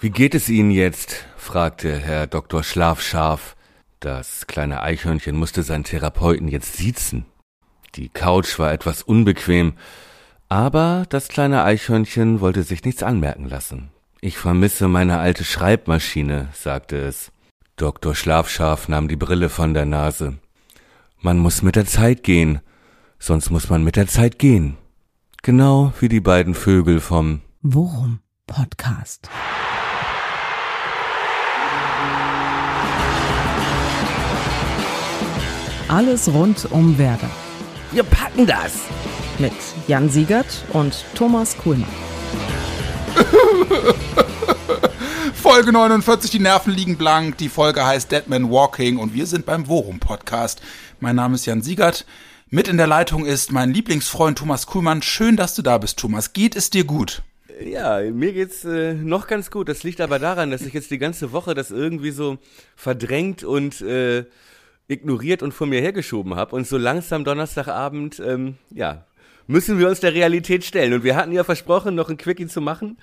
Wie geht es Ihnen jetzt? fragte Herr Dr. Schlafscharf. Das kleine Eichhörnchen musste seinen Therapeuten jetzt siezen. Die Couch war etwas unbequem, aber das kleine Eichhörnchen wollte sich nichts anmerken lassen. Ich vermisse meine alte Schreibmaschine, sagte es. Dr. Schlafscharf nahm die Brille von der Nase. Man muss mit der Zeit gehen, sonst muss man mit der Zeit gehen. Genau wie die beiden Vögel vom Worum Podcast. Alles rund um Werder. Wir packen das! Mit Jan Siegert und Thomas Kuhlmann. Folge 49, die Nerven liegen blank. Die Folge heißt Dead Man Walking und wir sind beim Worum Podcast. Mein Name ist Jan Siegert. Mit in der Leitung ist mein Lieblingsfreund Thomas Kuhlmann. Schön, dass du da bist, Thomas. Geht es dir gut? Ja, mir geht's äh, noch ganz gut. Das liegt aber daran, dass ich jetzt die ganze Woche das irgendwie so verdrängt und äh, ignoriert und vor mir hergeschoben habe. Und so langsam Donnerstagabend, ähm, ja, müssen wir uns der Realität stellen. Und wir hatten ja versprochen, noch ein Quickie zu machen.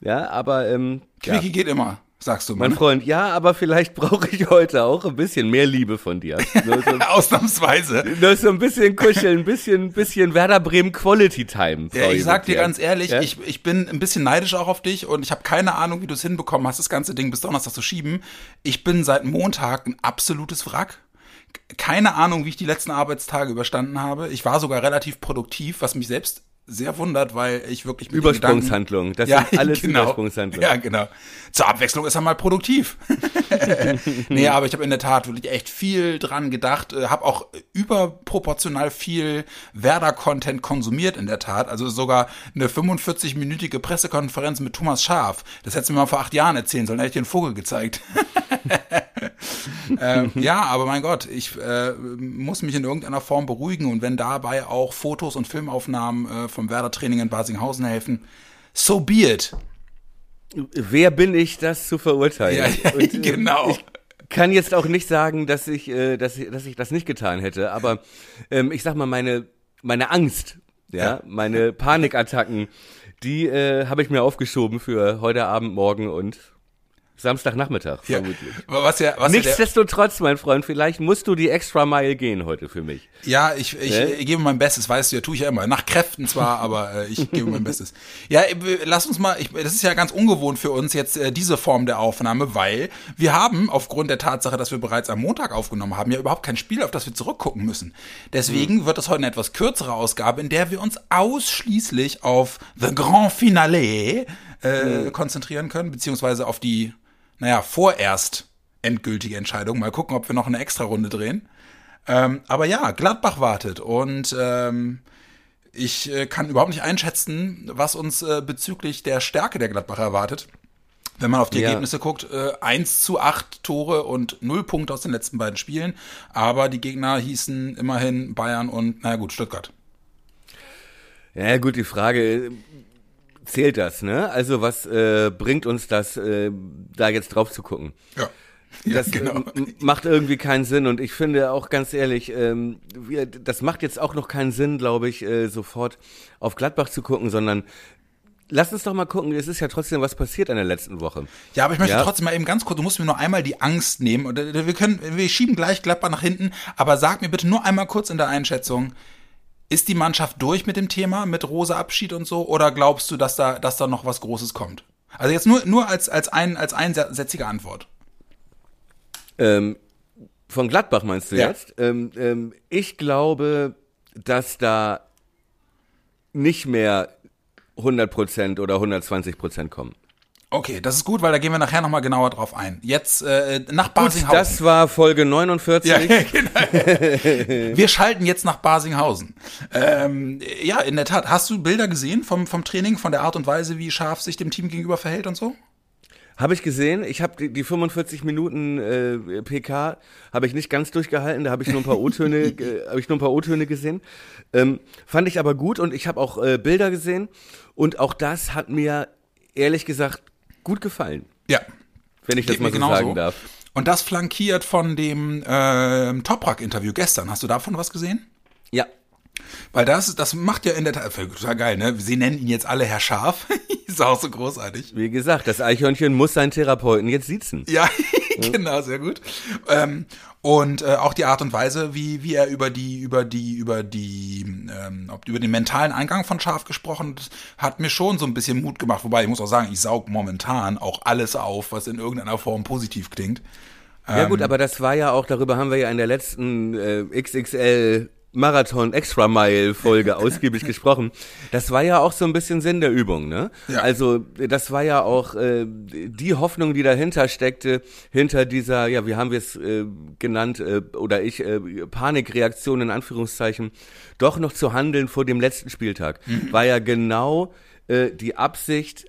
Ja, aber ähm, Quickie ja. geht immer, sagst du. Mein ne? Freund, ja, aber vielleicht brauche ich heute auch ein bisschen mehr Liebe von dir. Nur so, Ausnahmsweise. nur so ein bisschen kuscheln, ein bisschen, bisschen Werder Bremen Quality Time. Ja, ich sag dir Ja. ganz ehrlich, Ja? ich, ich bin ein bisschen neidisch auch auf dich und ich habe keine Ahnung, wie du es hinbekommen hast, das ganze Ding bis Donnerstag zu schieben. Ich bin seit Montag ein absolutes Wrack. Keine Ahnung, wie ich die letzten Arbeitstage überstanden habe. Ich war sogar relativ produktiv, was mich selbst sehr wundert, weil ich wirklich mit den Übersprungshandlung. Das sind alles Übersprungshandlungen. Ja, genau. Zur Abwechslung ist er mal produktiv. nee, aber ich habe in der Tat wirklich echt viel dran gedacht, äh, habe auch überproportional viel Werder-Content konsumiert in der Tat. Also sogar eine 45-minütige Pressekonferenz mit Thomas Schaf. Das hättest du mir mal vor acht Jahren erzählen sollen, hätte ich dir einen Vogel gezeigt. ähm, ja, aber mein Gott, ich äh, muss mich in irgendeiner Form beruhigen und wenn dabei auch Fotos und Filmaufnahmen äh, vom Werder-Training in Basinghausen helfen, so be it. Wer bin ich, das zu verurteilen? Ja, ja, Und, äh, genau. Ich kann jetzt auch nicht sagen, dass ich, äh, dass ich, dass ich das nicht getan hätte, aber ähm, ich sag mal, meine, meine Angst, ja, Ja. meine Panikattacken, die äh, habe ich mir aufgeschoben für heute Abend, morgen und Samstagnachmittag, Ja, vermutlich. was ja, was ja, der, Nichtsdestotrotz, mein Freund, vielleicht musst du die extra Mile gehen heute für mich. ja, ich, ich Hä? äh, gebe mein Bestes, weißt du ja, tue ich ja immer. Nach Kräften zwar, aber äh, ich gebe mein Bestes. Ja, äh, lass uns mal, ich, das ist ja ganz ungewohnt für uns jetzt äh, diese Form der Aufnahme, weil wir haben aufgrund der Tatsache, dass wir bereits am Montag aufgenommen haben, ja überhaupt kein Spiel, auf das wir zurückgucken müssen. Deswegen wird es heute eine etwas kürzere Ausgabe, in der wir uns ausschließlich auf The Grand Finale äh, konzentrieren können, beziehungsweise auf die, naja, vorerst endgültige Entscheidung. Mal gucken, ob wir noch eine extra Runde drehen. Ähm, aber ja, Gladbach wartet und ähm, ich äh, kann überhaupt nicht einschätzen, was uns äh, bezüglich der Stärke der Gladbacher erwartet. Wenn man auf die Ja. Ergebnisse guckt, äh, 1 zu 8 Tore und 0 Punkte aus den letzten beiden Spielen. Aber die Gegner hießen immerhin Bayern und, naja gut, Stuttgart. Ja, gut, die Frage, zählt das, ne? Also was äh, bringt uns das, äh, da jetzt drauf zu gucken? Ja. Ja, Das genau. ähm, macht irgendwie keinen Sinn und ich finde auch ganz ehrlich, ähm, wir, das macht jetzt auch noch keinen Sinn, glaube ich, äh, sofort auf Gladbach zu gucken, sondern lass uns doch mal gucken, es ist ja trotzdem was passiert in der letzten Woche. Ja, aber ich möchte Ja. trotzdem mal eben ganz kurz, du musst mir nur einmal die Angst nehmen. Äh, Wir können, wir schieben gleich Gladbach nach hinten, aber sag mir bitte nur einmal kurz in der Einschätzung, ist die Mannschaft durch mit dem Thema, mit Rose Abschied und so, oder glaubst du, dass da, dass da noch was Großes kommt? Also jetzt nur, nur als, als ein, als einsätzige Antwort. Ähm, von Gladbach meinst du Ja. jetzt? Ähm, ähm, ich glaube, dass da nicht mehr 100% oder 120% kommen. Okay, das ist gut, weil da gehen wir nachher nochmal genauer drauf ein. Jetzt äh, nach Gut, Basinghausen. das war Folge 49. Ja, genau. Wir schalten jetzt nach Basinghausen. Ähm, ja, in der Tat. Hast du Bilder gesehen vom, vom Training, von der Art und Weise, wie Scharf sich dem Team gegenüber verhält und so? Habe ich gesehen. Ich habe die, die 45 Minuten äh, PK habe ich nicht ganz durchgehalten. Da habe ich nur ein paar O-Töne, äh, habe ich nur ein paar O-Töne gesehen. Ähm, fand ich aber gut und ich habe auch äh, Bilder gesehen und auch das hat mir ehrlich gesagt gut gefallen, Ja. wenn ich das Geht mal so genauso. sagen darf. Und das flankiert von dem ähm, Toprak-Interview gestern. Hast du davon was gesehen? Ja, Weil das, das macht ja in der Tat, total geil, ne? Sie nennen ihn jetzt alle Herr Schaf. ist auch so großartig. Wie gesagt, das Eichhörnchen muss seinen Therapeuten jetzt siezen. Ja, genau, sehr gut. Ähm, und äh, auch die Art und Weise, wie, wie er über die, über die, über die, ähm, über den mentalen Eingang von Schaf gesprochen hat, hat mir schon so ein bisschen Mut gemacht. Wobei ich muss auch sagen, ich saug momentan auch alles auf, was in irgendeiner Form positiv klingt. Ja gut, aber das war ja auch, darüber haben wir ja in der letzten äh, XXL Marathon Extra Mile Folge ausgiebig gesprochen. Das war ja auch so ein bisschen Sinn der Übung, ne? Ja. Also das war ja auch äh, die Hoffnung, die dahinter steckte, hinter dieser, ja, wie haben wir es äh, genannt äh, oder ich äh, Panikreaktion in Anführungszeichen, doch noch zu handeln vor dem letzten Spieltag, mhm. war ja genau äh, die Absicht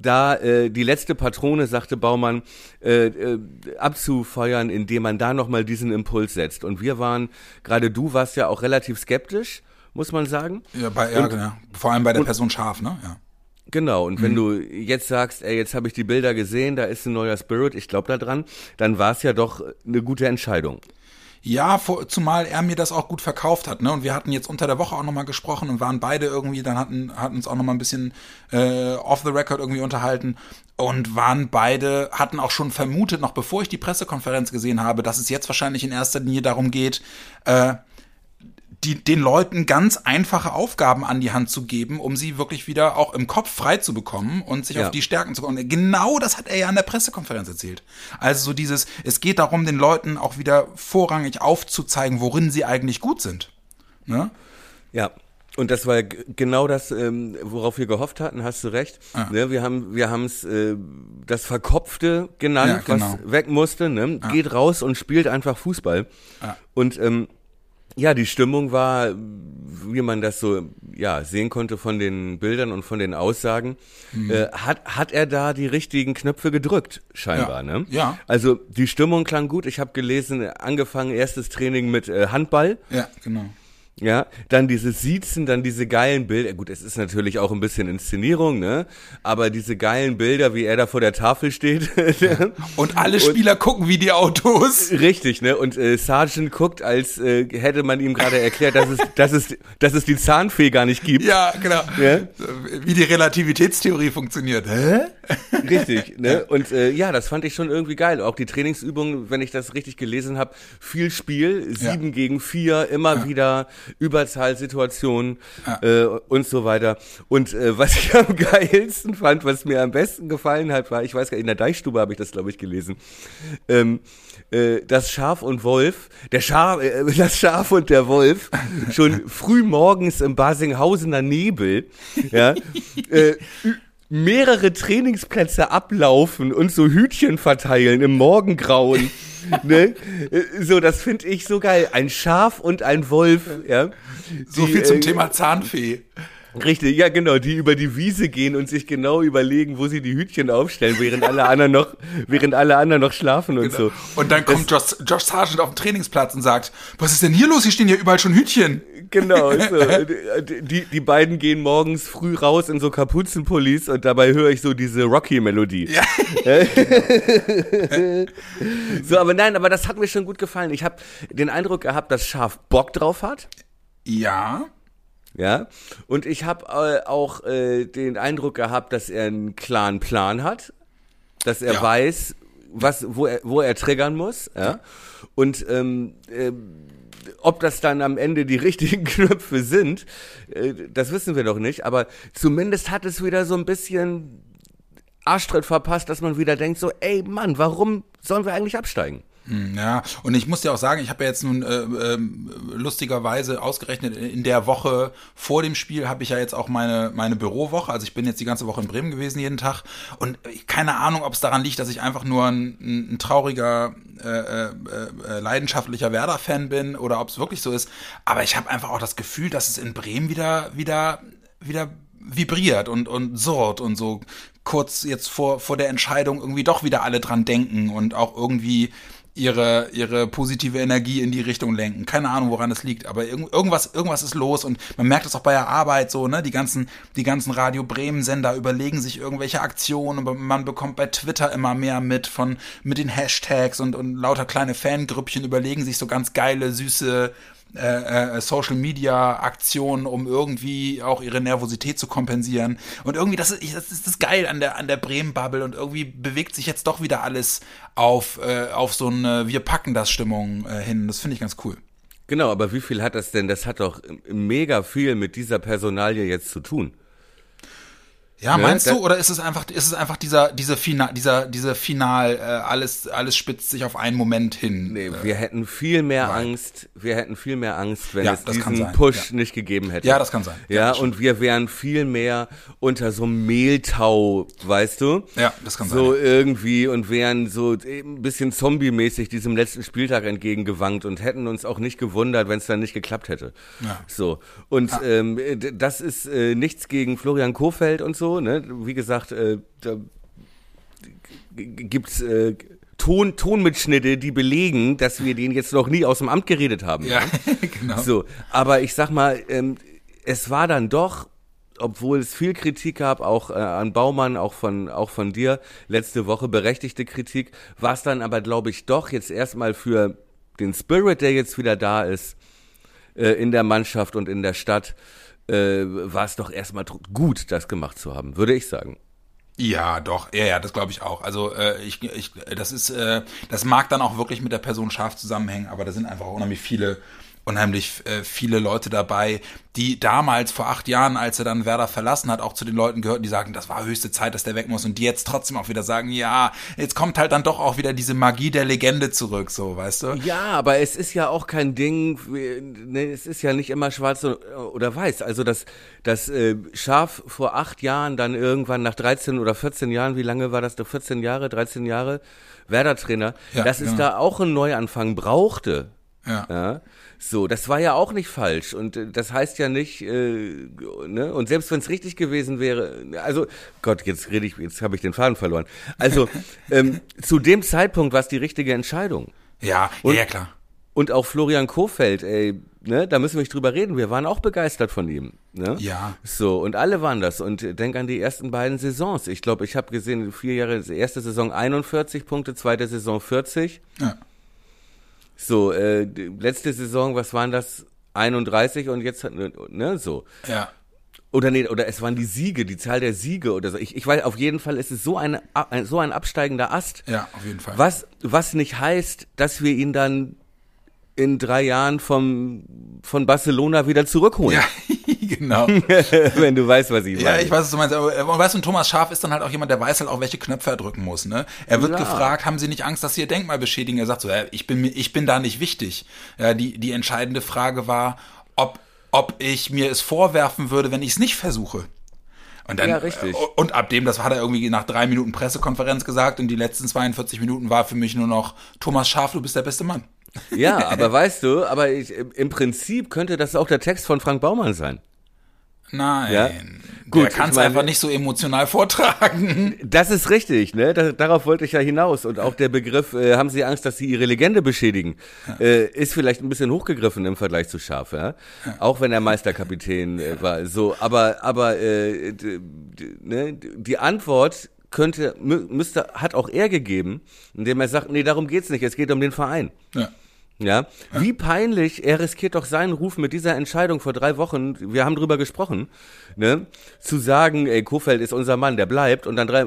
da äh, die letzte Patrone, sagte Baumann, äh, äh, abzufeuern, indem man da nochmal diesen Impuls setzt. Und wir waren, gerade du warst ja auch relativ skeptisch, muss man sagen. Ja, bei, ja, und, genau. vor allem bei der und, Person scharf, ne? Ja. Genau, und mhm. wenn du jetzt sagst, ey, jetzt habe ich die Bilder gesehen, da ist ein neuer Spirit, ich glaube da dran, dann war es ja doch eine gute Entscheidung. Ja, vor, zumal er mir das auch gut verkauft hat, ne? Und wir hatten jetzt unter der Woche auch nochmal gesprochen und waren beide irgendwie, dann hatten, hatten uns auch nochmal ein bisschen äh, off the record irgendwie unterhalten und waren beide, hatten auch schon vermutet, noch bevor ich die Pressekonferenz gesehen habe, dass es jetzt wahrscheinlich in erster Linie darum geht, äh, die, den Leuten ganz einfache Aufgaben an die Hand zu geben, um sie wirklich wieder auch im Kopf frei zu bekommen und sich ja. auf die Stärken zu kommen. Genau das hat er ja an der Pressekonferenz erzählt. Also so dieses, es geht darum, den Leuten auch wieder vorrangig aufzuzeigen, worin sie eigentlich gut sind. Ne? Ja, und das war genau das, ähm, worauf wir gehofft hatten, hast du recht. Ah. Ne, wir haben wir haben es äh, das Verkopfte genannt, ja, genau. was weg musste. Ne? Ah. Geht raus und spielt einfach Fußball. Ah. Und ähm, ja, die Stimmung war, wie man das so ja sehen konnte von den Bildern und von den Aussagen, mhm. äh, hat hat er da die richtigen Knöpfe gedrückt scheinbar, ja. ne? Ja. Also die Stimmung klang gut. Ich habe gelesen, angefangen erstes Training mit äh, Handball. Ja, genau. Ja, dann dieses Siezen, dann diese geilen Bilder. Gut, es ist natürlich auch ein bisschen Inszenierung, ne? Aber diese geilen Bilder, wie er da vor der Tafel steht. Und alle Spieler und, gucken wie die Autos. Richtig, ne? Und äh, Sergeant guckt, als äh, hätte man ihm gerade erklärt, dass es, dass, es, dass es die Zahnfee gar nicht gibt. Ja, genau. Ja? Wie die Relativitätstheorie funktioniert. Hä? Richtig, ne? Und äh, ja, das fand ich schon irgendwie geil. Auch die Trainingsübungen, wenn ich das richtig gelesen habe, viel Spiel, sieben ja. gegen vier, immer ja. wieder Überzahlsituationen ja. äh, und so weiter. Und äh, was ich am geilsten fand, was mir am besten gefallen hat, war, ich weiß gar nicht, in der Deichstube habe ich das, glaube ich, gelesen. Ähm, äh, das Schaf und Wolf, der Schaf, äh, das Schaf und der Wolf schon früh morgens im Basinghausener Nebel, ja, äh, mehrere Trainingsplätze ablaufen und so Hütchen verteilen im Morgengrauen ne? So, das finde ich so geil. Ein Schaf und ein Wolf, ja. So viel zum äh, Thema Zahnfee. Richtig, ja genau, die über die Wiese gehen und sich genau überlegen, wo sie die Hütchen aufstellen, während alle anderen noch, während alle anderen noch schlafen und genau. so. Und dann kommt Josh, Josh Sargent auf den Trainingsplatz und sagt, was ist denn hier los? Hier stehen ja überall schon Hütchen. Genau, so. die, die beiden gehen morgens früh raus in so Kapuzenpullis und dabei höre ich so diese Rocky-Melodie. Ja. so, aber nein, aber das hat mir schon gut gefallen. Ich habe den Eindruck gehabt, dass Schaf Bock drauf hat. Ja. Ja, und ich habe äh, auch äh, den Eindruck gehabt, dass er einen klaren Plan hat, dass er ja. weiß, was, wo er, wo er triggern muss, ja. Und ähm, äh, ob das dann am Ende die richtigen Knöpfe sind, äh, das wissen wir doch nicht. Aber zumindest hat es wieder so ein bisschen Arschtritt verpasst, dass man wieder denkt so, ey Mann, warum sollen wir eigentlich absteigen? Hm, ja, und ich muss dir auch sagen, ich habe ja jetzt nun äh, äh, lustigerweise ausgerechnet, in der Woche vor dem Spiel habe ich ja jetzt auch meine, meine Bürowoche. Also ich bin jetzt die ganze Woche in Bremen gewesen, jeden Tag. Und keine Ahnung, ob es daran liegt, dass ich einfach nur ein, ein, trauriger, äh, äh, äh leidenschaftlicher Werder-Fan bin oder ob es wirklich so ist. Aber ich habe einfach auch das Gefühl, dass es in Bremen wieder, wieder, wieder vibriert und, und surrt und so kurz jetzt vor, vor der Entscheidung irgendwie doch wieder alle dran denken und auch irgendwie ihre, ihre positive Energie in die Richtung lenken. Keine Ahnung, woran es liegt, aber irg irgendwas, irgendwas ist los und man merkt es auch bei der Arbeit so, ne? Die ganzen, die ganzen Radio Bremen Sender überlegen sich irgendwelche Aktionen und man bekommt bei Twitter immer mehr mit von, mit den Hashtags und, und lauter kleine Fangrüppchen überlegen sich so ganz geile, süße, äh, äh, Social Media Aktionen, um irgendwie auch ihre Nervosität zu kompensieren. Und irgendwie, das ist, das ist das geil an der, an der Bremen-Bubble und irgendwie bewegt sich jetzt doch wieder alles auf, äh, auf so eine Wir packen das Stimmung äh, hin. Das finde ich ganz cool. Genau, aber wie viel hat das denn? Das hat doch mega viel mit dieser Personalie jetzt zu tun. Ja, ne? meinst du? Oder ist es einfach, ist es einfach dieser, dieser Final, dieser, dieser Final, äh, alles, alles spitzt sich auf einen Moment hin? Nee, äh, wir hätten viel mehr Nein. Angst, wir hätten viel mehr Angst, wenn ja, es diesen Push ja. nicht gegeben hätte. Ja, das kann sein. Ja, ja und wir wären viel mehr unter so einem Mehltau, weißt du? Ja, das kann so sein. So irgendwie und wären so ein bisschen zombie-mäßig diesem letzten Spieltag entgegengewankt und hätten uns auch nicht gewundert, wenn es dann nicht geklappt hätte. Ja. So. Und ähm, das ist äh, nichts gegen Florian Kofeld und so, ne? Wie gesagt, äh, da gibt's äh, Ton, Tonmitschnitte, die belegen, dass wir den jetzt noch nie aus dem Amt geredet haben. Ja, genau. So, aber ich sag mal, ähm, es war dann doch, obwohl es viel Kritik gab, auch äh, an Baumann, auch von, auch von dir, letzte Woche berechtigte Kritik, war es dann aber, glaube ich, doch jetzt erstmal für den Spirit, der jetzt wieder da ist, äh, in der Mannschaft und in der Stadt, äh, war es doch erstmal gut, das gemacht zu haben, würde ich sagen. Ja, doch, ja, ja, das glaube ich auch. Also äh, ich, ich, das ist, äh, das mag dann auch wirklich mit der Person scharf zusammenhängen, aber da sind einfach unheimlich viele unheimlich äh, viele Leute dabei, die damals vor acht Jahren, als er dann Werder verlassen hat, auch zu den Leuten gehörten, die sagen, das war höchste Zeit, dass der weg muss und die jetzt trotzdem auch wieder sagen, ja, jetzt kommt halt dann doch auch wieder diese Magie der Legende zurück, so, weißt du? Ja, aber es ist ja auch kein Ding, ne, es ist ja nicht immer schwarz oder weiß. Also das, das äh, Schaf vor acht Jahren dann irgendwann nach 13 oder 14 Jahren, wie lange war das? 14 Jahre, 13 Jahre, Werder-Trainer, ja, dass es da auch einen Neuanfang brauchte. Ja. ja. So, das war ja auch nicht falsch und äh, das heißt ja nicht, äh, ne? Und selbst wenn es richtig gewesen wäre, also Gott, jetzt rede ich, jetzt habe ich den Faden verloren. Also ähm, zu dem Zeitpunkt war es die richtige Entscheidung. Ja, und, ja, klar. Und auch Florian Kofeld, ey, ne, da müssen wir nicht drüber reden. Wir waren auch begeistert von ihm. Ne? Ja. So, und alle waren das. Und denk an die ersten beiden Saisons. Ich glaube, ich habe gesehen, vier Jahre, erste Saison 41 Punkte, zweite Saison 40. Ja. So, äh, letzte Saison, was waren das? 31 und jetzt, ne, so. Ja. Oder nee, oder es waren die Siege, die Zahl der Siege oder so. Ich, ich weiß, auf jeden Fall ist es so, eine, so ein absteigender Ast. Ja, auf jeden Fall. Was, was nicht heißt, dass wir ihn dann in drei Jahren vom, von Barcelona wieder zurückholen. Ja, genau. Wenn du weißt, was ich meine. Ja, ich weiß, was du meinst. Aber äh, weißt du, Thomas Schaf ist dann halt auch jemand, der weiß halt auch, welche Knöpfe er drücken muss. Ne? Er wird ja. gefragt, haben Sie nicht Angst, dass Sie Ihr Denkmal beschädigen? Er sagt so, ja, ich bin, ich bin da nicht wichtig. Ja, die, die entscheidende Frage war, ob, ob ich mir es vorwerfen würde, wenn ich es nicht versuche. Und dann, ja, richtig. Äh, und ab dem, das hat er irgendwie nach drei Minuten Pressekonferenz gesagt und die letzten 42 Minuten war für mich nur noch, Thomas Schaf, du bist der beste Mann. Ja, aber weißt du, aber ich, im Prinzip könnte das auch der Text von Frank Baumann sein. Nein. Ja? Gut, der kann es einfach nicht so emotional vortragen. Das ist richtig, ne? Da, darauf wollte ich ja hinaus. Und auch der Begriff, äh, haben Sie Angst, dass Sie Ihre Legende beschädigen, ja. äh, ist vielleicht ein bisschen hochgegriffen im Vergleich zu Schaf, ja? ja. Auch wenn er Meisterkapitän äh, war. So, aber, aber äh, ne? die Antwort könnte, müsste, hat auch er gegeben, indem er sagt, nee, darum geht's nicht, es geht um den Verein. Ja. Ja, wie peinlich, er riskiert doch seinen Ruf mit dieser Entscheidung vor drei Wochen, wir haben drüber gesprochen, ne, zu sagen, ey, Kofeld ist unser Mann, der bleibt, und dann drei,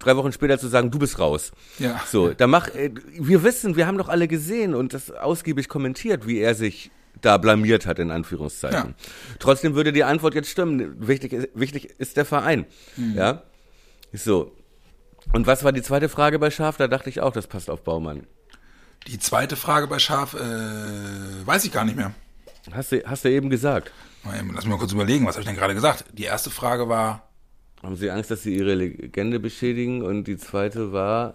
drei Wochen später zu sagen, du bist raus. Ja. So, da mach, wir wissen, wir haben doch alle gesehen und das ausgiebig kommentiert, wie er sich da blamiert hat, in Anführungszeichen. Ja. Trotzdem würde die Antwort jetzt stimmen. Wichtig ist, wichtig ist der Verein. Mhm. Ja. So. Und was war die zweite Frage bei Schaf? Da dachte ich auch, das passt auf Baumann. Die zweite Frage bei Schaf, äh, weiß ich gar nicht mehr. Hast du, hast du eben gesagt. Lass mich mal kurz überlegen, was habe ich denn gerade gesagt? Die erste Frage war. Haben Sie Angst, dass Sie Ihre Legende beschädigen? Und die zweite war.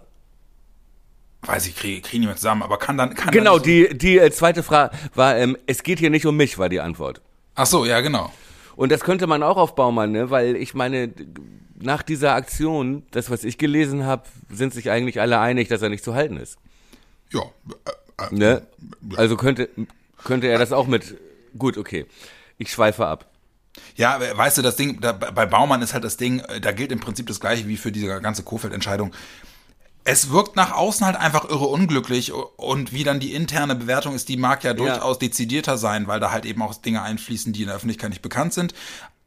Weiß ich, kriege krieg nicht mehr zusammen, aber kann dann. Kann genau, dann die, die äh, zweite Frage war, ähm, es geht hier nicht um mich, war die Antwort. Ach so, ja, genau. Und das könnte man auch auf Baumann, ne? Weil ich meine, nach dieser Aktion, das, was ich gelesen habe, sind sich eigentlich alle einig, dass er nicht zu halten ist. Ja. Äh, äh, ne? Also könnte, könnte er das auch mit. Gut, okay. Ich schweife ab. Ja, weißt du, das Ding, da, bei Baumann ist halt das Ding, äh, da gilt im Prinzip das gleiche wie für diese ganze Kofeld-Entscheidung. es wirkt nach außen halt einfach irre unglücklich und wie dann die interne Bewertung ist, die mag ja durchaus ja. dezidierter sein, weil da halt eben auch Dinge einfließen, die in der Öffentlichkeit nicht bekannt sind.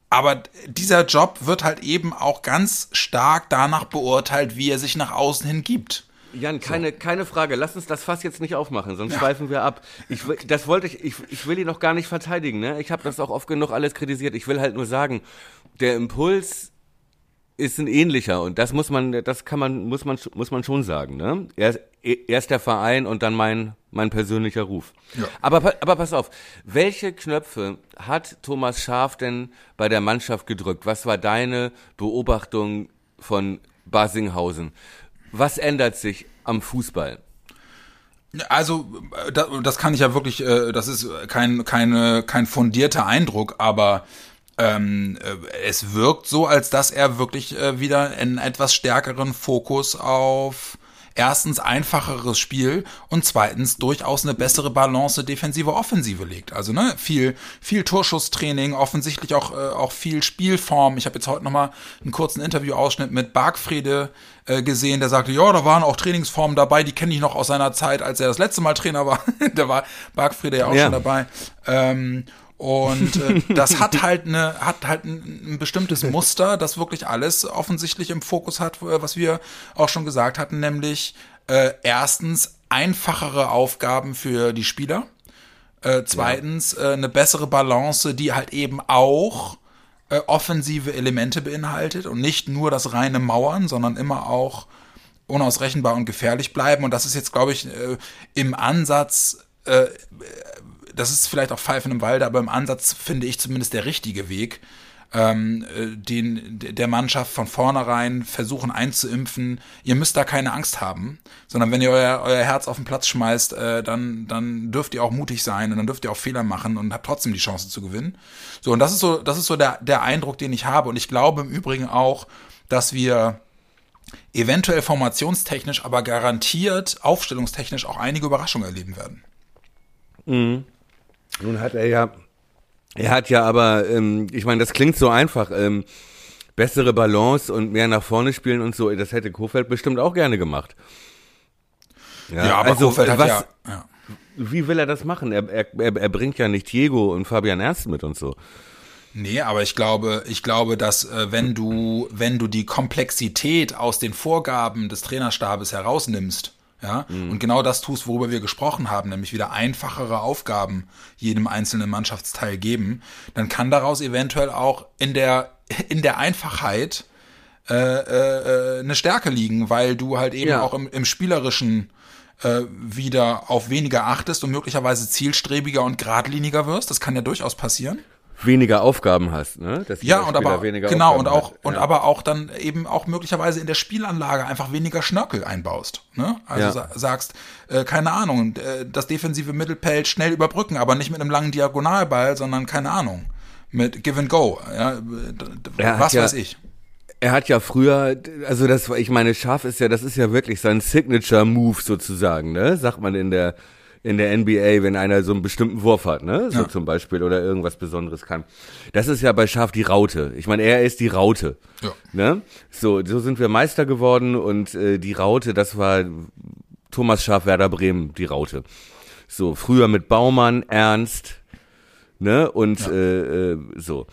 Aber dieser Job wird halt eben auch ganz stark danach beurteilt, wie er sich nach außen hin gibt. Jan, keine, so. keine Frage. Lass uns das Fass jetzt nicht aufmachen, sonst ja. schweifen wir ab. Ich, das wollte ich, ich, ich will ihn noch gar nicht verteidigen. Ne? Ich habe das auch oft genug alles kritisiert. Ich will halt nur sagen, der Impuls ist ein ähnlicher und das muss man, das kann man, muss man, muss man schon sagen. Ne? Er, erst der Verein und dann mein, mein persönlicher Ruf. Ja. Aber, aber pass auf, welche Knöpfe hat Thomas Schaf denn bei der Mannschaft gedrückt? Was war deine Beobachtung von Basinghausen? Was ändert sich am Fußball? Also das kann ich ja wirklich, äh, das ist kein, keine, kein fundierter Eindruck, aber ähm, äh, es wirkt so, als dass er wirklich äh, wieder einen etwas stärkeren Fokus auf erstens einfacheres Spiel und zweitens durchaus eine bessere Balance defensive Offensive legt. Also ne, viel viel Torschusstraining, offensichtlich auch äh, auch viel Spielform. Ich habe jetzt heute noch mal einen kurzen Interviewausschnitt mit Bargfrede äh, gesehen, der sagte, ja, da waren auch Trainingsformen dabei, die kenne ich noch aus seiner Zeit, als er das letzte Mal Trainer war. da war Bargfrede ja auch ja. schon dabei. Ähm, und äh, das hat halt eine, hat halt ein, ein, bestimmtes Muster, das wirklich alles offensichtlich im Fokus hat, äh, was wir auch schon gesagt hatten, nämlich äh, erstens einfachere Aufgaben für die Spieler. Äh, zweitens äh, eine bessere Balance, die halt eben auch äh, offensive Elemente beinhaltet und nicht nur das reine Mauern, sondern immer auch unausrechenbar und gefährlich bleiben. Und das ist jetzt, glaube ich, äh, im Ansatz äh, das ist vielleicht auch Pfeifen im Walde, aber im Ansatz finde ich zumindest der richtige Weg, ähm, äh, den der Mannschaft von vornherein versuchen einzuimpfen, ihr müsst da keine Angst haben, sondern wenn ihr euer, euer Herz auf den Platz schmeißt, äh, dann, dann dürft ihr auch mutig sein und dann dürft ihr auch Fehler machen und habt trotzdem die Chance zu gewinnen. So, und das ist so, das ist so der, der Eindruck, den ich habe. Und ich glaube im Übrigen auch, dass wir eventuell formationstechnisch, aber garantiert aufstellungstechnisch auch einige Überraschungen erleben werden. Mhm. Nun hat er ja, er hat ja aber, ähm, ich meine, das klingt so einfach, ähm, bessere Balance und mehr nach vorne spielen und so, das hätte Kofeld bestimmt auch gerne gemacht. Ja, ja aber also, Kofeld hat was, ja, ja. Wie will er das machen? Er, er, er bringt ja nicht Diego und Fabian Ernst mit und so. Nee, aber ich glaube, ich glaube, dass äh, wenn du, wenn du die Komplexität aus den Vorgaben des Trainerstabes herausnimmst, ja, mhm. und genau das tust, worüber wir gesprochen haben, nämlich wieder einfachere Aufgaben jedem einzelnen Mannschaftsteil geben, dann kann daraus eventuell auch in der, in der Einfachheit äh, äh, eine Stärke liegen, weil du halt eben ja. auch im, im spielerischen äh, wieder auf weniger achtest und möglicherweise zielstrebiger und geradliniger wirst. Das kann ja durchaus passieren weniger Aufgaben hast, ne? Dass ja, und aber genau Aufgaben und auch hat. und ja. aber auch dann eben auch möglicherweise in der Spielanlage einfach weniger Schnörkel einbaust, ne? Also ja. sagst, äh, keine Ahnung, äh, das defensive Mittelfeld schnell überbrücken, aber nicht mit einem langen Diagonalball, sondern keine Ahnung, mit Give and Go, ja, was weiß ich. Er hat ja früher, also das, ich meine, Schaf ist ja, das ist ja wirklich sein Signature Move sozusagen, ne? Sagt man in der in der NBA, wenn einer so einen bestimmten Wurf hat, ne? So ja. zum Beispiel oder irgendwas Besonderes kann. Das ist ja bei Schaf die Raute. Ich meine, er ist die Raute. Ja. Ne? So, so sind wir Meister geworden und äh, die Raute, das war Thomas Schaf Werder Bremen, die Raute. So, früher mit Baumann, Ernst, ne? Und ja. äh, äh, so.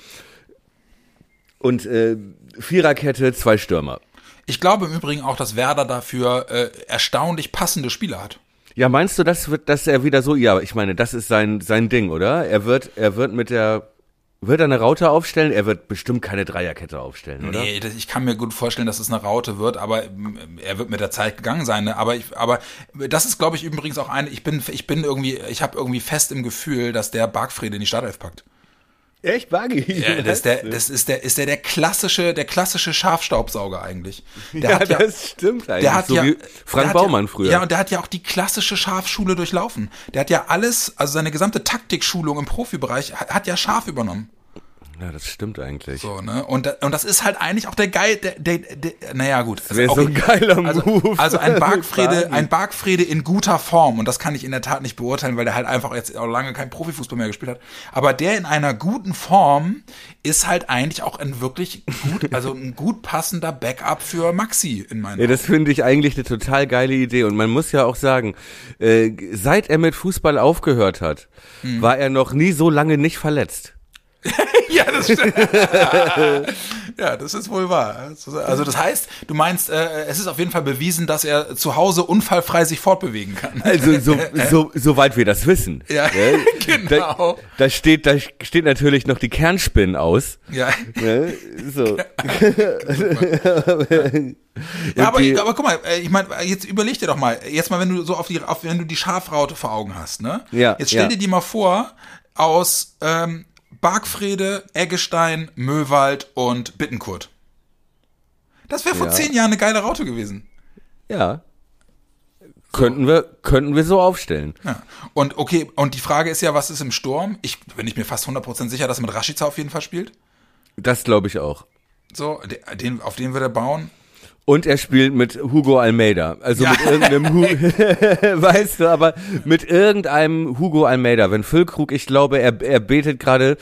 Und äh, Viererkette, zwei Stürmer. Ich glaube im Übrigen auch, dass Werder dafür äh, erstaunlich passende Spieler hat. Ja, meinst du, das wird, dass er wieder so, ja, ich meine, das ist sein, sein Ding, oder? Er wird, er wird mit der, wird er eine Raute aufstellen? Er wird bestimmt keine Dreierkette aufstellen, oder? Nee, ich kann mir gut vorstellen, dass es eine Raute wird, aber er wird mit der Zeit gegangen sein. Ne? Aber ich, aber das ist, glaube ich, übrigens auch eine. Ich bin, ich bin irgendwie, ich habe irgendwie fest im Gefühl, dass der Bargfriede in die Startelf packt. Echt Buggy? Ja, das, ist der, das ist der, ist der, der klassische, der klassische Schafstaubsauger eigentlich. Der ja, hat ja, das stimmt eigentlich. Der hat so ja, wie Frank Baumann ja, früher. Ja, und der hat ja auch die klassische Schafschule durchlaufen. Der hat ja alles, also seine gesamte Taktikschulung im Profibereich hat ja Schaf übernommen. Ja, das stimmt eigentlich. So, ne? Und, und das ist halt eigentlich auch der geil, der, der, der naja, gut. Das wäre so ein geiler also, Move. Also ein Bargfrede, ein Bargfrede in guter Form. Und das kann ich in der Tat nicht beurteilen, weil der halt einfach jetzt auch lange kein Profifußball mehr gespielt hat. Aber der in einer guten Form ist halt eigentlich auch ein wirklich gut, also ein gut passender Backup für Maxi in meinen Ja, das finde ich eigentlich eine total geile Idee. Und man muss ja auch sagen, äh, seit er mit Fußball aufgehört hat, Hm. war er noch nie so lange nicht verletzt. Ja, das stimmt. ja, das ist wohl wahr. Also das heißt, du meinst, äh, es ist auf jeden Fall bewiesen, dass er zu Hause unfallfrei sich fortbewegen kann. Also so, so, soweit wir das wissen. Ja, Ne? genau. Da, da steht, da steht natürlich noch die Kernspinnen aus. Ja, Ne? So. ja aber, die- aber guck mal, äh, ich meine, jetzt überleg dir doch mal, jetzt mal, wenn du so auf die, auf, wenn du die Schafraute vor Augen hast, ne? Ja, Jetzt stell ja. dir die mal vor aus ähm, Bargfrede, Eggestein, Möwald und Bittenkurt. Das wäre vor Ja. zehn Jahren eine geile Raute gewesen. Ja. Könnten wir, könnten wir so aufstellen. Ja. Und okay, und die Frage ist ja, was ist im Sturm? Ich bin ich mir fast 100% sicher, dass er mit Rashica auf jeden Fall spielt. Das glaube ich auch. So, de- den, auf den wird er bauen. Und er spielt mit Hugo Almeida. Also Ja. mit irgendeinem Hu weißt du, aber mit irgendeinem Hugo Almeida. Wenn Füllkrug, ich glaube, er, er betet gerade,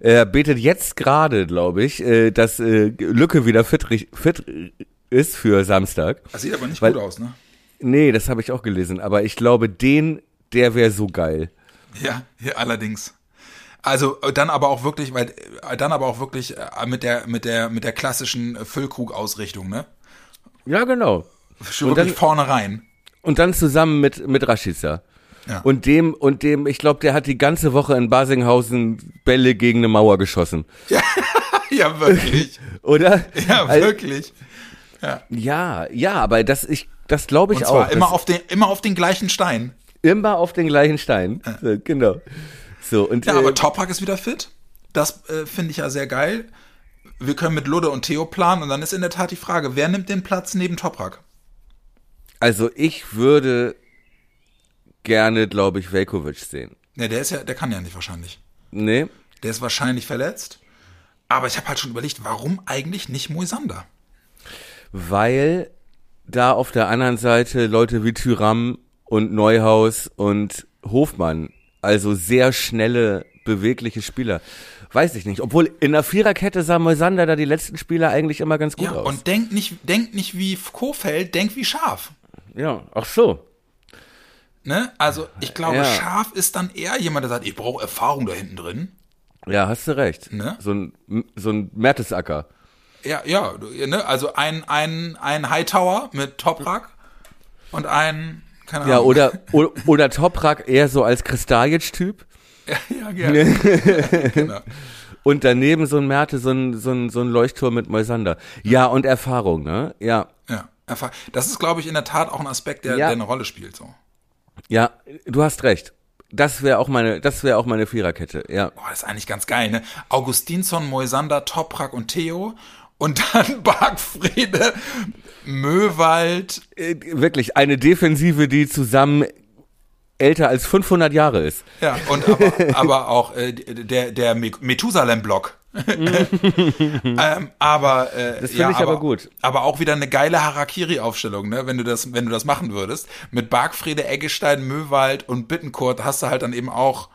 er betet jetzt gerade, glaube ich, äh, dass äh, Lücke wieder fit, fit ist für Samstag. Das sieht aber nicht Weil- gut aus, ne? Nee, das habe ich auch gelesen. Aber ich glaube, den, der wäre so geil. Ja, ja, allerdings. Also dann aber auch wirklich, weil dann aber auch wirklich äh, mit der mit der mit der klassischen Füllkrug-Ausrichtung, ne? Ja, genau. Schon Und wirklich dann- vorne rein. Und dann zusammen mit, mit Rashica. Ja. Und dem, und dem, ich glaube, der hat die ganze Woche in Basinghausen Bälle gegen eine Mauer geschossen. ja, wirklich. Oder? Ja, Also- wirklich. Ja. Ja, ja, aber das, ich, das glaube ich Und zwar auch. immer Das- auf den immer auf den gleichen Stein. immer auf den gleichen Stein. So, genau. So, und, Ja, äh, aber Toprak ist wieder fit. Das äh, finde ich ja sehr geil. Wir können mit Ludde und Theo planen und dann ist in der Tat die Frage, wer nimmt den Platz neben Toprak? also ich würde gerne, glaube ich, Velkovic sehen. Ne, der ist ja, der kann ja nicht wahrscheinlich. Nee? Der ist wahrscheinlich verletzt. Aber ich habe halt schon überlegt, warum eigentlich nicht Moisander? Weil da auf der anderen Seite Leute wie Tyram und Neuhaus und Hofmann, also sehr schnelle, bewegliche Spieler. Weiß ich nicht. Obwohl in der Viererkette sah Moisander da die letzten Spieler eigentlich immer ganz gut Ja, aus. und denkt nicht, denkt nicht wie Kofeld, denkt wie Schaf. ja, ach so. Ne? Also ich glaube, Ja. Schaf ist dann eher jemand, der sagt, ich brauche Erfahrung da hinten drin. Ja, hast du recht. Ne? So ein, so ein Mertesacker. Ja, ja, ne? also ein, ein, ein Hightower mit Toprak und ein, keine Ahnung. Ja, oder, oder, oder Toprak eher so als Kristajic-Typ. Ja, ja, gerne. genau. Und daneben so ein Merte, so ein, so ein, so ein Leuchtturm mit Moisander. Ja, und Erfahrung, ne? Ja. Ja, das ist, glaube ich, in der Tat auch ein Aspekt, der, Ja. der eine Rolle spielt. So. Ja, du hast recht. Das wäre auch meine, das wäre auch meine Viererkette, ja. Boah, das ist eigentlich ganz geil, ne? Augustinsson, Moisander, Toprak und Theo und dann Bargfrede, Möwald. Äh, Wirklich, eine Defensive, die zusammen älter als 500 Jahre ist. Ja, und aber, aber auch äh, der, der Me- Methusalem-Block. ähm, aber äh, Das finde ja, ich aber gut. Aber auch wieder eine geile Harakiri-Aufstellung, ne? Wenn du das, wenn du das machen würdest. Mit Bargfrede, Eggestein, Möwald und Bittenkurt hast du halt dann eben auch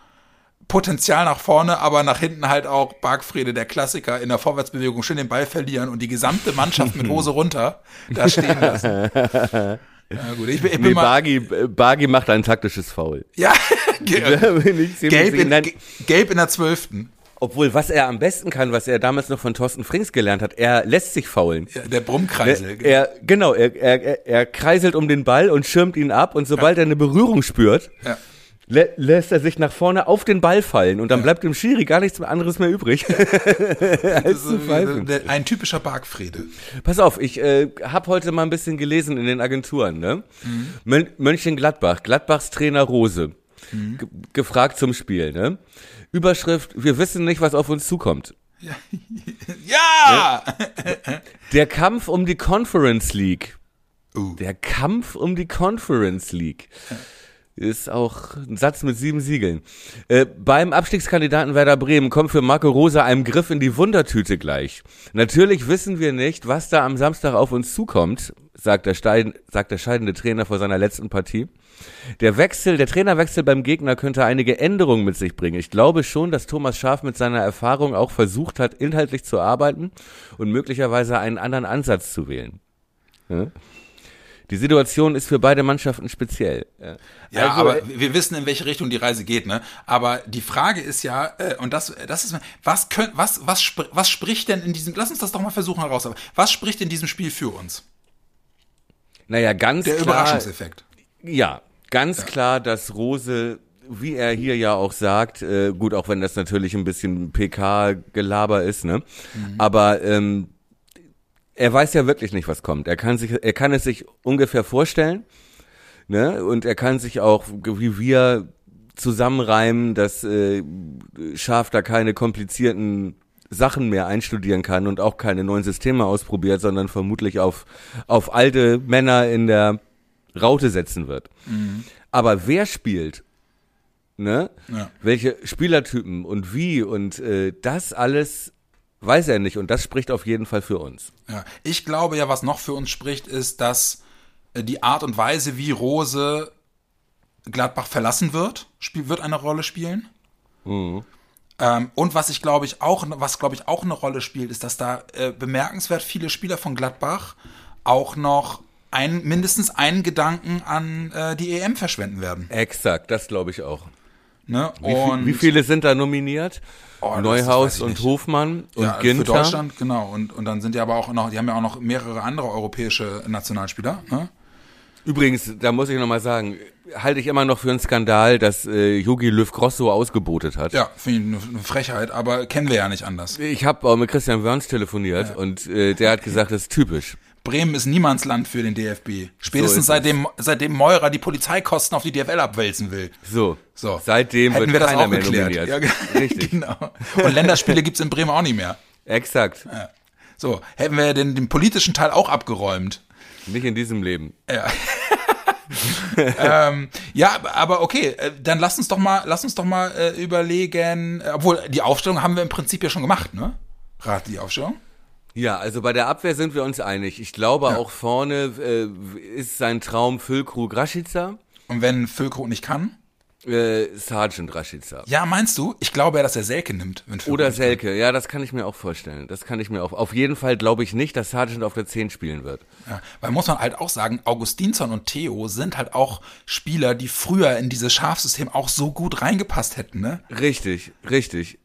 Potenzial nach vorne, aber nach hinten halt auch Bargfrede, der Klassiker, in der Vorwärtsbewegung schön den Ball verlieren und die gesamte Mannschaft mit Hose runter da stehen lassen. Ja, gut, ich bin, ich bin Nee. Bargi, Bargi macht ein taktisches Foul. Ja, gelb, sicher. in, gelb in der zwölften. Obwohl, was er am besten kann, was er damals noch von Thorsten Frings gelernt hat, er lässt sich faulen. Ja, der Brummkreisel. Er, genau, er, er, er- kreiselt um den Ball und schirmt ihn ab und sobald er eine Berührung spürt, Ja. Lä lässt er sich nach vorne auf den Ball fallen und dann bleibt dem Schiri gar nichts anderes mehr übrig. als zu pfeifen. Ein typischer Bargfrede. Pass auf, ich äh, habe heute mal ein bisschen gelesen in den Agenturen. Ne? Mön Mönchengladbach, Gladbachs Trainer Rose, ge- gefragt zum Spiel. Ne? Überschrift, wir wissen nicht, was auf uns zukommt. Ja! Der Kampf um die Conference League. Uh. Der Kampf um die Conference League. Ist auch ein Satz mit sieben Siegeln. Äh, beim Abstiegskandidaten Werder Bremen kommt für Marco Rosa ein Griff in die Wundertüte gleich. Natürlich wissen wir nicht, was da am Samstag auf uns zukommt, sagt der, Stein, sagt der scheidende Trainer vor seiner letzten Partie. Der Wechsel, der Trainerwechsel beim Gegner könnte einige Änderungen mit sich bringen. Ich glaube schon, dass Thomas Schaf mit seiner Erfahrung auch versucht hat, inhaltlich zu arbeiten und möglicherweise einen anderen Ansatz zu wählen. Ja? Die Situation ist für beide Mannschaften speziell. Ja, also, aber wir wissen, in welche Richtung die Reise geht, ne? Aber die Frage ist ja, äh, und das, das ist, was könnt, was, was, was spricht denn in diesem, lass uns das doch mal versuchen heraus, was spricht in diesem Spiel für uns? Naja, ganz Der klar. Überraschungseffekt. Ja, ganz Ja. klar, dass Rose, wie er hier ja auch sagt, äh, gut, auch wenn das natürlich ein bisschen PK-Gelaber ist, ne? Aber ähm, er weiß ja wirklich nicht, was kommt. Er kann sich, er kann es sich ungefähr vorstellen, ne? Und er kann sich auch, wie wir, zusammenreimen, dass äh, Schaf da keine komplizierten Sachen mehr einstudieren kann und auch keine neuen Systeme ausprobiert, sondern vermutlich auf, auf alte Männer in der Raute setzen wird. Aber wer spielt, ne? Ja. Welche Spielertypen und wie und äh, das alles weiß er nicht und das spricht auf jeden Fall für uns. Ja. Ich glaube ja, was noch für uns spricht, ist, dass äh, die Art und Weise, wie Rose Gladbach verlassen wird, wird eine Rolle spielen. Ähm, und was ich glaube ich auch, was glaube ich auch eine Rolle spielt, ist, dass da äh, bemerkenswert viele Spieler von Gladbach auch noch ein, mindestens einen Gedanken an äh, die EM verschwenden werden. Exakt, das glaube ich auch. Ne? Wie, wie viele sind da nominiert? Oh, Neuhaus und nicht. Hofmann und ja, für Ginter. Deutschland, genau. Und, und dann sind ja aber auch noch, die haben ja auch noch mehrere andere europäische Nationalspieler. Ne? Übrigens, da muss ich nochmal sagen, halte ich immer noch für einen Skandal, dass äh, Jogi Löw Grosso ausgebotet hat. Ja, finde ich eine, Frechheit, aber kennen wir ja nicht anders. Ich habe auch mit Christian Wörns telefoniert und äh, der hat gesagt, das ist typisch. Bremen ist Niemandsland für den DFB. Spätestens ist seitdem, seitdem Meurer die Polizeikosten auf die DFL abwälzen will. So, So. seitdem Hätten wird wir das auch mehr geklärt. Ja, Richtig, genau. Und Länderspiele gibt's in Bremen auch nicht mehr. exakt. So, hätten wir den, den politischen Teil auch abgeräumt. Nicht in diesem Leben. ähm, ja, aber okay, äh, dann lass uns doch mal, lass uns doch mal äh, überlegen, äh, obwohl die Aufstellung haben wir im Prinzip ja schon gemacht, ne? Rat die Aufstellung? Ja, also bei der Abwehr sind wir uns einig. Ich glaube auch vorne äh, ist sein Traum Füllkrug Rashica, Und wenn Füllkrug nicht kann? äh, Sergeant Rashica. Ja, meinst du? Ich glaube ja, dass er Selke nimmt, wenn Füllkrug Oder nicht kann. Selke, ja, das kann ich mir auch vorstellen. Das kann ich mir auch. Auf jeden Fall glaube ich nicht, dass Sergeant auf der 10 spielen wird. Ja, weil muss man halt auch sagen, Augustinsson und Theo sind halt auch Spieler, die früher in dieses Schafsystem auch so gut reingepasst hätten, ne? Richtig, richtig.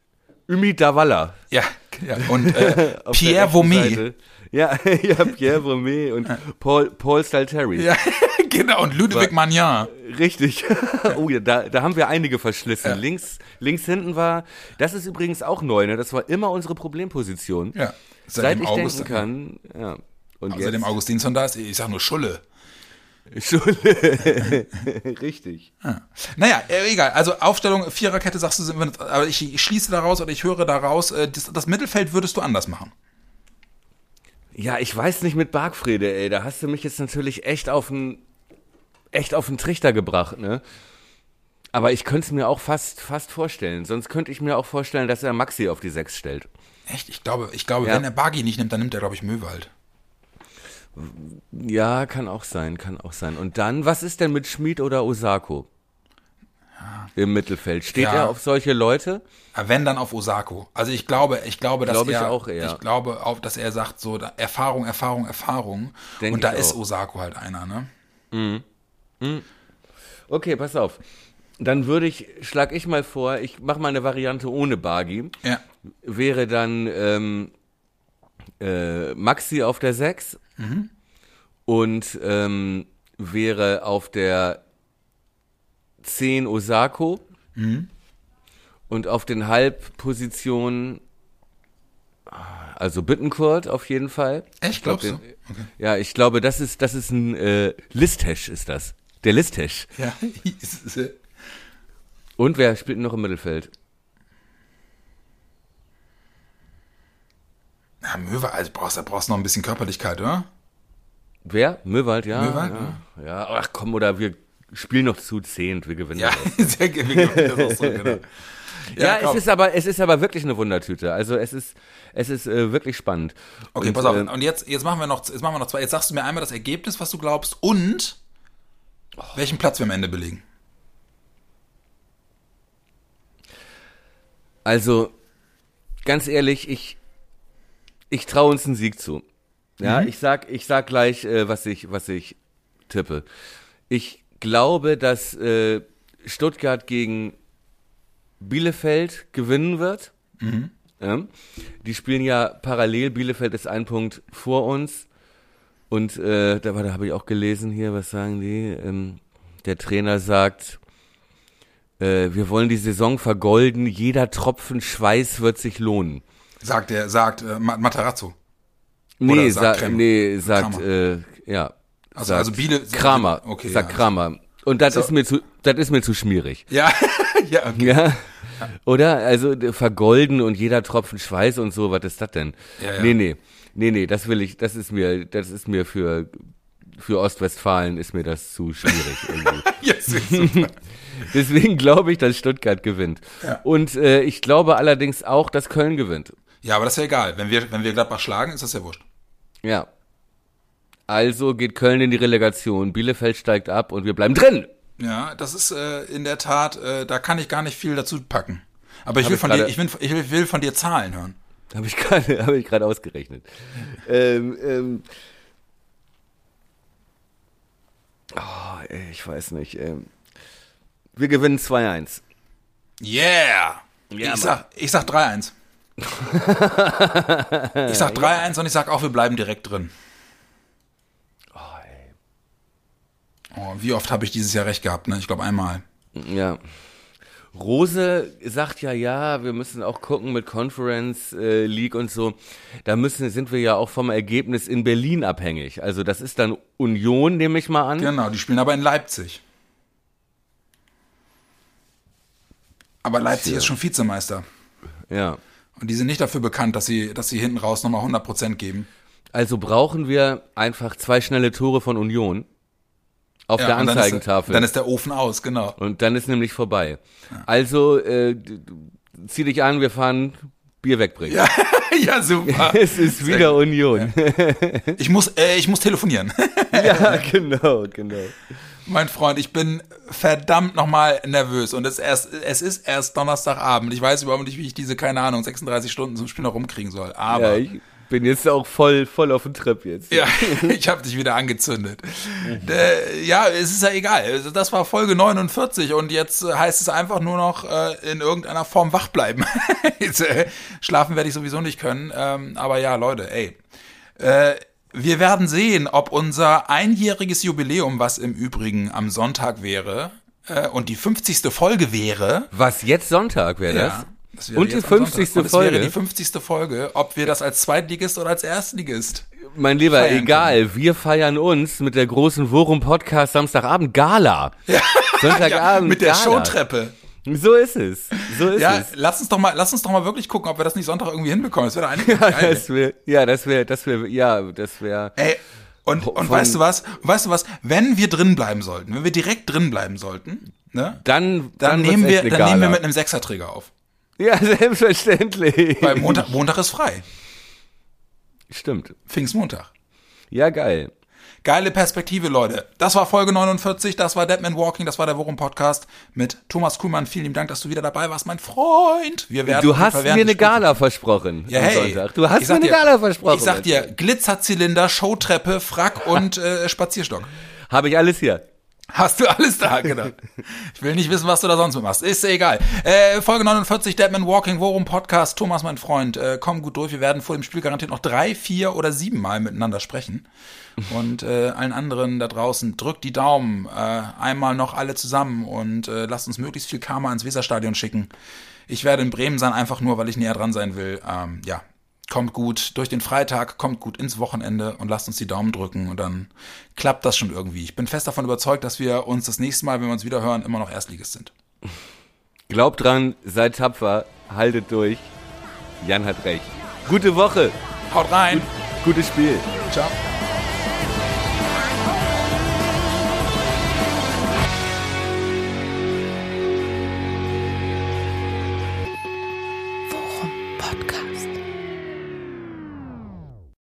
Umi Davala. Ja, ja. und äh, Pierre Vomé. Ja, ja, Pierre Vomé und Paul, Paul Stalteri. Ja, genau, und Ludwig Magnan. Richtig. oh ja, da, da haben wir einige verschlissen. Links, links hinten war, das ist übrigens auch neu, ne? Das war immer unsere Problemposition. Ja, Seit seitdem ich August, denken kann, ja. Und Außerdem jetzt, Augustinsson da ist, ich sag nur Schulle. Schule. Richtig. Naja, äh, egal. Also Aufstellung, Viererkette sagst du, aber ich, schließe daraus oder ich höre daraus, äh, das, das Mittelfeld würdest du anders machen. Ja, ich weiß nicht mit Bargfrede, ey. Da hast du mich jetzt natürlich echt auf den, echt auf den Trichter gebracht, ne? Aber ich könnte es mir auch fast, fast vorstellen. Sonst könnte ich mir auch vorstellen, dass er Maxi auf die Sechs stellt. Echt? Ich glaube, ich glaube, Ja. wenn er Bagi nicht nimmt, dann nimmt er, glaube ich, Möwald. Ja, kann auch sein, kann auch sein. Und dann, was ist denn mit Schmid oder Osako? Im Mittelfeld. Steht Ja. er auf solche Leute? Wenn dann auf Osako. Also ich glaube, ich glaube, dass Glaube ich er, auch eher. ich glaube auch, dass er sagt so Erfahrung, Erfahrung, Erfahrung. Denk und da ich ist auch. Osako halt einer, ne? Okay, pass auf. Dann würde ich, schlag ich mal vor, ich mache mal eine Variante ohne Bagi. Ja. Wäre dann ähm, äh, Maxi auf der 6 und ähm, wäre auf der 10 Osako und auf den Halbpositionen also Bittenkurt auf jeden Fall. Echt, Ich glaub, glaubst du? den- Okay. Ja, ich glaube, das ist das ist ein äh, Listesh ist das. Der Listesh. Ja. Und wer spielt noch im Mittelfeld? Na, Möwe, also brauchst, da brauchst du noch ein bisschen Körperlichkeit, oder? Wer? Möwald, ja. Möwald, ja. ja. Ach komm, oder wir spiel noch zu zehnt, wir gewinnen. Ja, das. sehr gewinnt. Das so, genau. Ja, komm. es ist aber, es ist aber wirklich eine Wundertüte. Also es ist, es ist äh, wirklich spannend. Okay, Und, pass auf. äh, Und jetzt, jetzt machen wir noch, jetzt machen wir noch zwei. Jetzt sagst du mir einmal das Ergebnis, was du glaubst und welchen Platz wir am Ende belegen. Also, ganz ehrlich, ich, ich traue uns einen Sieg zu. Ja, ich sag, ich sag gleich, äh, was ich, was ich tippe. Ich glaube, dass äh, Stuttgart gegen Bielefeld gewinnen wird. Ja. Die spielen ja parallel. Bielefeld ist ein Punkt vor uns. Und äh, da, war- da habe ich auch gelesen hier, was sagen die? Ähm, der Trainer sagt, äh, wir wollen die Saison vergolden, jeder Tropfen Schweiß wird sich lohnen. Sagt der, sagt äh, Ma- Matarazzo. Nee, sagt sa nee sagt, äh, ja. Also- sagt also Biele- Kramer, okay, sagt ja. Kramer. Und das ist mir zu, das ist mir zu schmierig. Ja, ja, okay. Ja. Oder? Also vergolden und jeder Tropfen Schweiß und so, was ist das denn? Ja, ja. Nee, nee. Nee, nee, das will ich, das ist mir, das ist mir für, für Ostwestfalen ist mir das zu schwierig irgendwie. Deswegen glaube ich, dass Stuttgart gewinnt. Ja. Und äh, ich glaube allerdings auch, dass Köln gewinnt. Ja, aber das ist ja egal. Wenn wir, wenn wir Gladbach schlagen, ist das ja wurscht. Ja. Also geht Köln in die Relegation, Bielefeld steigt ab und wir bleiben drin. Ja, das ist äh, in der Tat, äh, da kann ich gar nicht viel dazu packen. Aber ich will ich von dir, ich will, ich will, von dir Zahlen hören. Habe ich gerade hab ich gerade ausgerechnet. ähm, ähm, oh, ey, ich weiß nicht. Ähm, wir gewinnen 2-1. Yeah! Ja, ich, sag, ich sag 3-1. ich sag 3-1 und ich sag auch, wir bleiben direkt drin. Oh, wie oft habe ich dieses Jahr recht gehabt, ne? Ich glaube einmal. Ja. Rose sagt ja, ja, wir müssen auch gucken mit Conference äh, League und so. Da müssen, sind wir ja auch vom Ergebnis in Berlin abhängig. Also das ist dann Union, nehme ich mal an. Genau, die spielen aber in Leipzig. Aber Leipzig ist schon Vizemeister. Ja. Und die sind nicht dafür bekannt, dass sie, dass sie hinten raus nochmal 100% geben. Also brauchen wir einfach zwei schnelle Tore von Union auf der und dann ist- Anzeigentafel. Dann ist der Ofen aus, genau. Und dann ist nämlich vorbei. Also, äh, zieh dich an, wir fahren Bier wegbringen. Ja, ja super. Es ist wieder Union. Ich muss, äh, ich muss telefonieren. Ja. genau, genau. Mein Freund, ich bin verdammt nochmal nervös und es, ist erst, es ist erst Donnerstagabend. Ich weiß überhaupt nicht, wie ich diese, keine Ahnung, 36 Stunden zum Spiel noch rumkriegen soll. Ja, Aber ich bin jetzt auch voll, voll auf dem Trip jetzt. Ja, ich habe dich wieder angezündet. Äh, ja, es ist ja egal. Also Das war Folge 49 und jetzt äh, heißt es einfach nur noch äh, in irgendeiner Form wach bleiben. jetzt, äh, schlafen werde ich sowieso nicht können. Ähm, aber ja, Leute, ey. Wir werden sehen, ob unser einjähriges Jubiläum, was im Übrigen am Sonntag wäre, äh, und die 50. Folge wäre, Was jetzt Sonntag wäre das? ja, das wäre Und die jetzt am Sonntag. 50. Und Folge? wäre die 50. Folge, ob wir das als Zweitligist oder als Erstligist Mein Lieber, egal, wir feiern uns mit der großen Worum Podcast Samstagabend Gala. Sonntagabend mit der Gala. Showtreppe. So ist es. So ist Ja, es. lass uns doch mal, lass uns doch mal wirklich gucken, ob wir das nicht Sonntag irgendwie hinbekommen. Das wäre doch eigentlich Ja, geil. das wäre, ja, das wäre, das wäre, ja, das wäre. Ey, und, Von- und weißt du was? Weißt du was? Wenn wir drin bleiben sollten, wenn wir direkt drin bleiben sollten, ne? Dann, Dann, wird's nehmen wir, dann nehmen wir mit einem Sechserträger auf. Ja, selbstverständlich. Weil Montag, Montag ist frei. Stimmt. Pfingstmontag. Ja, geil. Geile Perspektive, Leute. Das war Folge 49, das war Deadman Walking, das war der Worum Podcast mit Thomas Kuhlmann. Vielen lieben Dank, dass du wieder dabei warst, mein Freund. Wir werden Du hast mir eine Gala versprochen Ja, hey, Sonntag. Du hast mir eine dir- Gala versprochen. Ich sag dir, Glitzerzylinder, Showtreppe, Frack und äh, Spazierstock. Habe ich alles hier. Hast du alles da, genau. Ich will nicht wissen, was du da sonst mit machst. Ist egal. Äh, Folge 49, Deadman Walking, Worum Podcast. Thomas, mein Freund, äh, komm gut durch. Wir werden vor dem Spiel garantiert noch drei, vier oder sieben Mal miteinander sprechen. Und äh, allen anderen da draußen, drückt die Daumen. Äh, einmal noch alle zusammen und äh, lasst uns möglichst viel Karma ins Weserstadion schicken. Ich werde in Bremen sein, einfach nur, weil ich näher dran sein will. Ähm, ja, kommt gut durch den Freitag, kommt gut ins Wochenende und lasst uns die Daumen drücken und dann klappt das schon irgendwie. Ich bin fest davon überzeugt, dass wir uns das nächste Mal, wenn wir uns wieder hören, immer noch Erstligist sind. Glaubt dran, seid tapfer, haltet durch. Jan hat recht. Gute Woche, Haut rein. gutes Spiel. Ciao.